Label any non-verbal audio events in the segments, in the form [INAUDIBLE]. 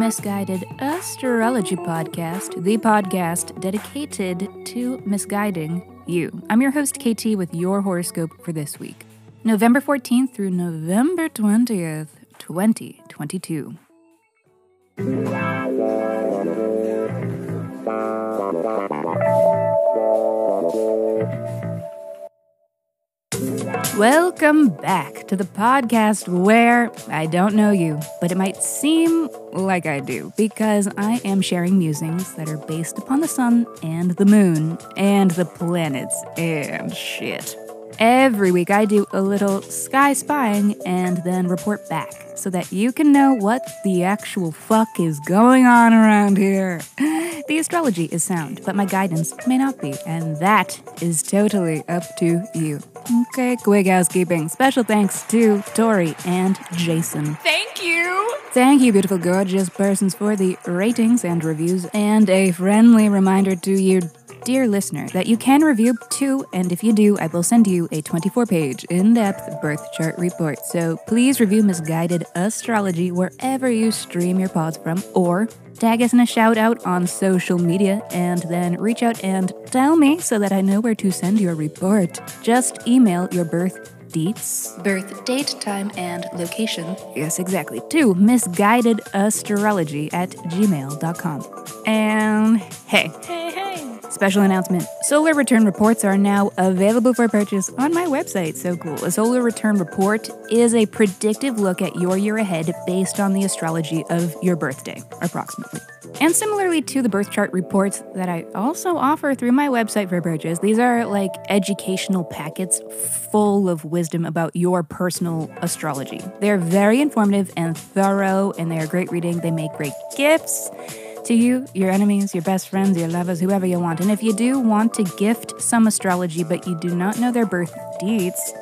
Miss Guided Astrology Podcast, the podcast dedicated to misguiding you. I'm your host, KT, with your horoscope for this week, November 14th through November 20th, 2022. Welcome back to the podcast where I don't know you, but it might seem like I do because I am sharing musings that are based upon the sun and the moon and the planets and shit. Every week I do a little sky spying and then report back so that you can know what the actual fuck is going on around here. The astrology is sound, but my guidance may not be, and that is totally up to you. Okay, quick housekeeping. Special thanks to Tori and Jason. Thank you. Thank you, beautiful, gorgeous persons, for the ratings and reviews, and a friendly reminder to you, dear listener, that you can review too, and if you do, I will send you a 24 page, in depth birth chart report. So please review Miss Guided Astrology wherever you stream your pods from, or tag us in a shout out on social media, and then reach out and tell me so that I know where to send your report. Just email your birth deets, birth date, time, and location. Yes, exactly. To misguidedastrology at gmail.com. And hey, Hey, hey. Special announcement Solar return reports are now available for purchase on my website. So cool. A solar return report is a predictive look at your year ahead based on the astrology of your birthday, approximately. And similarly to the birth chart reports that I also offer through my website for purchase, these are like educational packets full of wisdom about your personal astrology. They're very informative and thorough, and they are great reading. They make great gifts to you, your enemies, your best friends, your lovers, whoever you want. And if you do want to gift some astrology but you do not know their birth dates,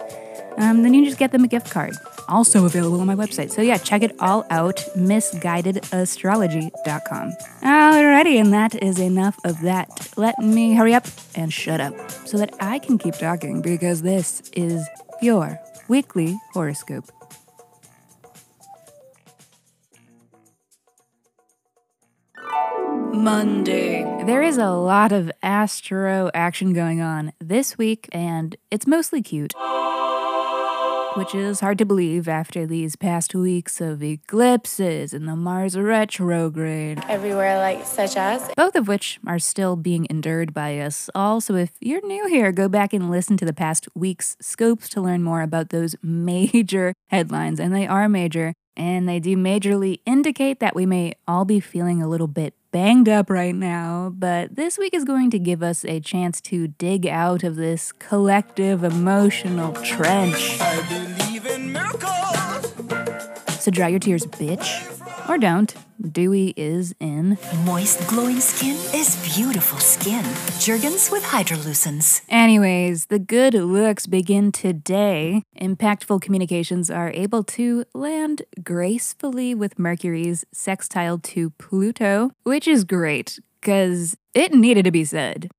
um, then you just get them a gift card. Also available on my website. So yeah, check it all out, misguidedastrology.com. Alrighty, and that is enough of that. Let me hurry up and shut up so that I can keep talking because this is your weekly horoscope. Monday. There is a lot of astro action going on this week, and it's mostly cute. Which is hard to believe after these past weeks of eclipses and the Mars retrograde, Everywhere, like such as. both of which are still being endured by us all. So if you're new here, go back and listen to the past week's scopes to learn more about those [LAUGHS] major headlines. And they are major, and they do majorly indicate that we may all be feeling a little bit banged up right now, but this week is going to give us a chance to dig out of this collective emotional trench. I believe in miracles. So dry your tears, bitch. Or don't. Dewy is in. Moist, glowing skin is beautiful skin. Jergens with Hydralucence. Anyways, the good looks begin today. Impactful communications are able to land gracefully with Mercury's sextile to Pluto, which is great, because it needed to be said.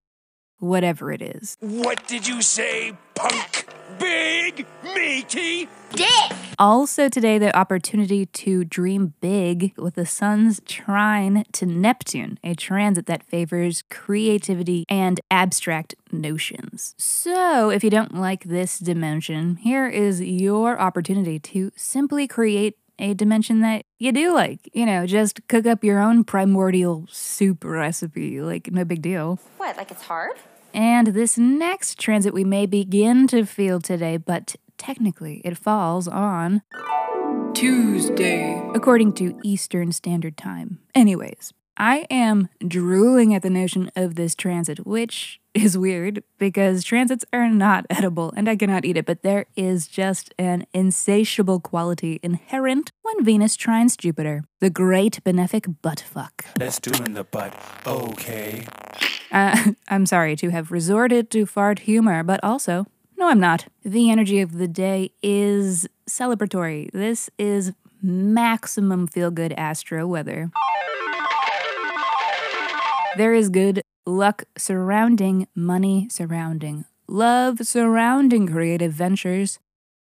Whatever it is. What did you say, punk? Big, meaty, dick. Also, today, the opportunity to dream big with the sun's trine to Neptune, a transit that favors creativity and abstract notions. So, if you don't like this dimension, here is your opportunity to simply create a dimension that you do like. You know, just cook up your own primordial soup recipe, like, no big deal. What, like it's hard? And this next transit we may begin to feel today, but technically it falls on Tuesday, according to Eastern Standard Time. Anyways, I am drooling at the notion of this transit, which is weird because transits are not edible and I cannot eat it, but there is just an insatiable quality inherent when Venus trines Jupiter, the great benefic buttfuck. Let's do in the butt. Okay. Uh, [LAUGHS] I'm sorry to have resorted to fart humor, but also, no, I'm not. The energy of the day is celebratory. This is maximum feel good astro weather. There is good luck surrounding money, surrounding love, surrounding creative ventures,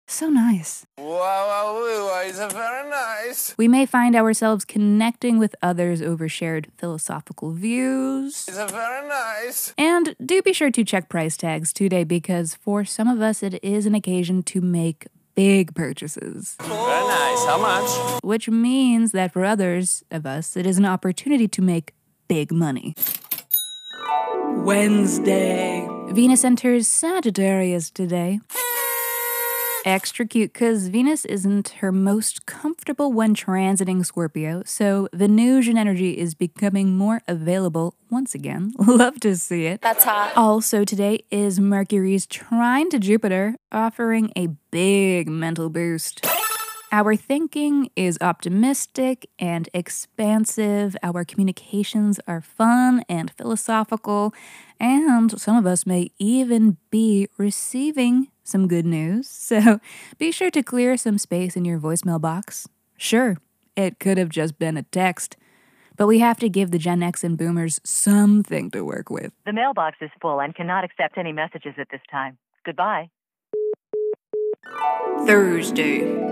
So nice. Wow, wow, it's very nice. We may find ourselves connecting with others over shared philosophical views. It's very nice. And do be sure to check price tags today because for some of us it is an occasion to make big purchases. Very nice. How much? Which means that for others of us it is an opportunity to make big money. Wednesday. Venus enters Sagittarius today. Extra cute because Venus isn't her most comfortable when transiting Scorpio, so Venusian energy is becoming more available once again. [LAUGHS] Love to see it. That's hot. Also, today is Mercury's trine to Jupiter, offering a big mental boost. Our thinking is optimistic and expansive. Our communications are fun and philosophical. And some of us may even be receiving some good news. [LAUGHS] So be sure to clear some space in your voicemail box. Sure, it could have just been a text, but we have to give the Gen X and boomers something to work with. The mailbox is full and cannot accept any messages at this time. Goodbye. Thursday.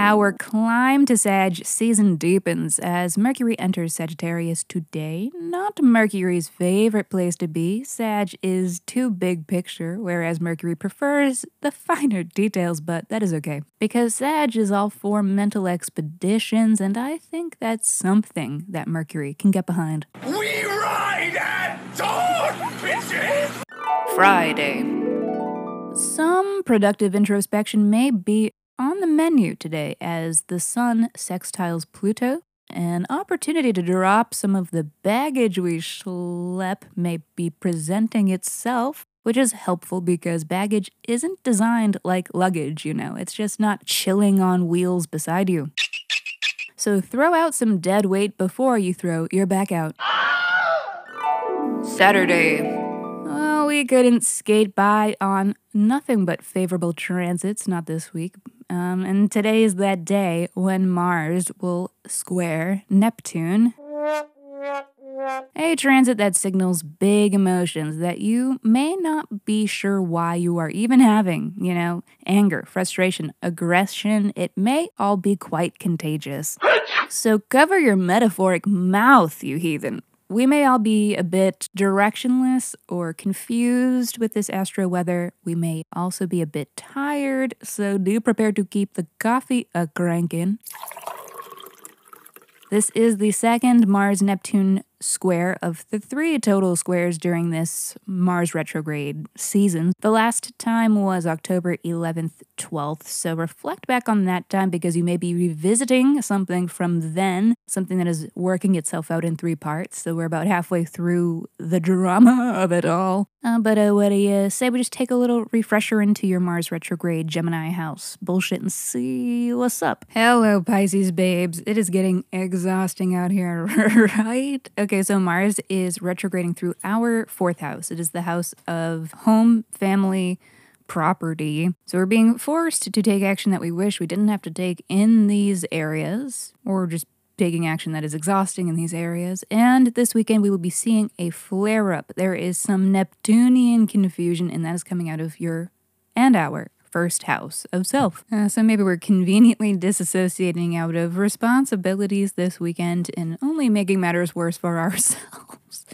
Our climb to Sag season deepens as Mercury enters Sagittarius today. Not Mercury's favorite place to be. Sag is too big picture, whereas Mercury prefers the finer details, but that is okay. Because Sag is all for mental expeditions, and I think that's something that Mercury can get behind. We ride at dawn, bitches! Friday. Some productive introspection may be on the menu today as the Sun sextiles Pluto. An opportunity to drop some of the baggage we schlep may be presenting itself, which is helpful because baggage isn't designed like luggage, you know, it's just not chilling on wheels beside you. So throw out some dead weight before you throw your back out. Saturday. Well, we couldn't skate by on nothing but favorable transits, not this week. Um, and today is that day when Mars will square Neptune. A transit that signals big emotions that you may not be sure why you are even having. You know, anger, frustration, aggression, it may all be quite contagious. So cover your metaphoric mouth, you heathen. We may all be a bit directionless or confused with this astro weather. We may also be a bit tired, so do prepare to keep the coffee a crankin'. This is the second Mars Neptune square of the three total squares during this Mars retrograde season. The last time was October 11th, 12th, so reflect back on that time because you may be revisiting something from then, something that is working itself out in three parts. So we're about halfway through the drama of it all. Uh, but uh, what do you say we just take a little refresher into your Mars retrograde Gemini house bullshit and see what's up? Hello, Pisces babes. It is getting exhausting out here, [LAUGHS] right? Okay, so Mars is retrograding through our fourth house. It is the house of home, family, property. So we're being forced to take action that we wish we didn't have to take in these areas, or just taking action that is exhausting in these areas. And this weekend, we will be seeing a flare up. There is some Neptunian confusion, and that is coming out of your and our first house of self. Uh, so maybe we're conveniently disassociating out of responsibilities this weekend and only making matters worse for [LAUGHS] ourselves.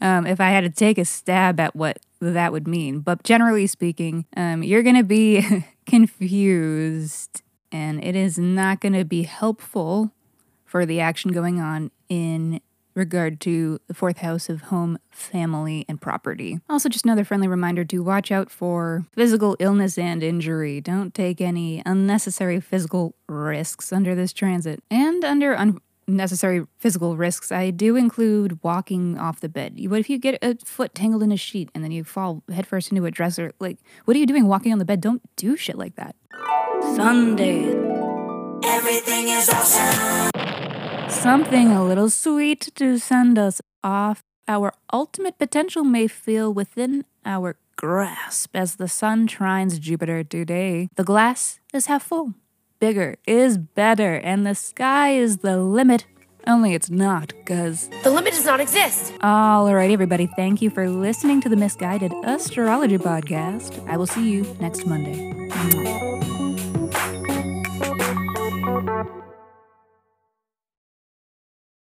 Um, if I had to take a stab at what that would mean. But generally speaking, um, you're going to be [LAUGHS] confused and it is not going to be helpful for the action going on in regard to the fourth house of home, family, and property. Also, just another friendly reminder to watch out for physical illness and injury. Don't take any unnecessary physical risks under this transit. And under unnecessary physical risks, I do include walking off the bed. What if you get a foot tangled in a sheet and then you fall headfirst into a dresser? Like, what are you doing walking on the bed? Don't do shit like that. Sunday. Everything is awesome. Something a little sweet to send us off. Our ultimate potential may feel within our grasp as the sun trines Jupiter today. The glass is half full. Bigger is better, and the sky is the limit. Only it's not, cuz. The limit does not exist. Alright, everybody, thank you for listening to the Miss Guided Astrology Podcast. I will see you next Monday.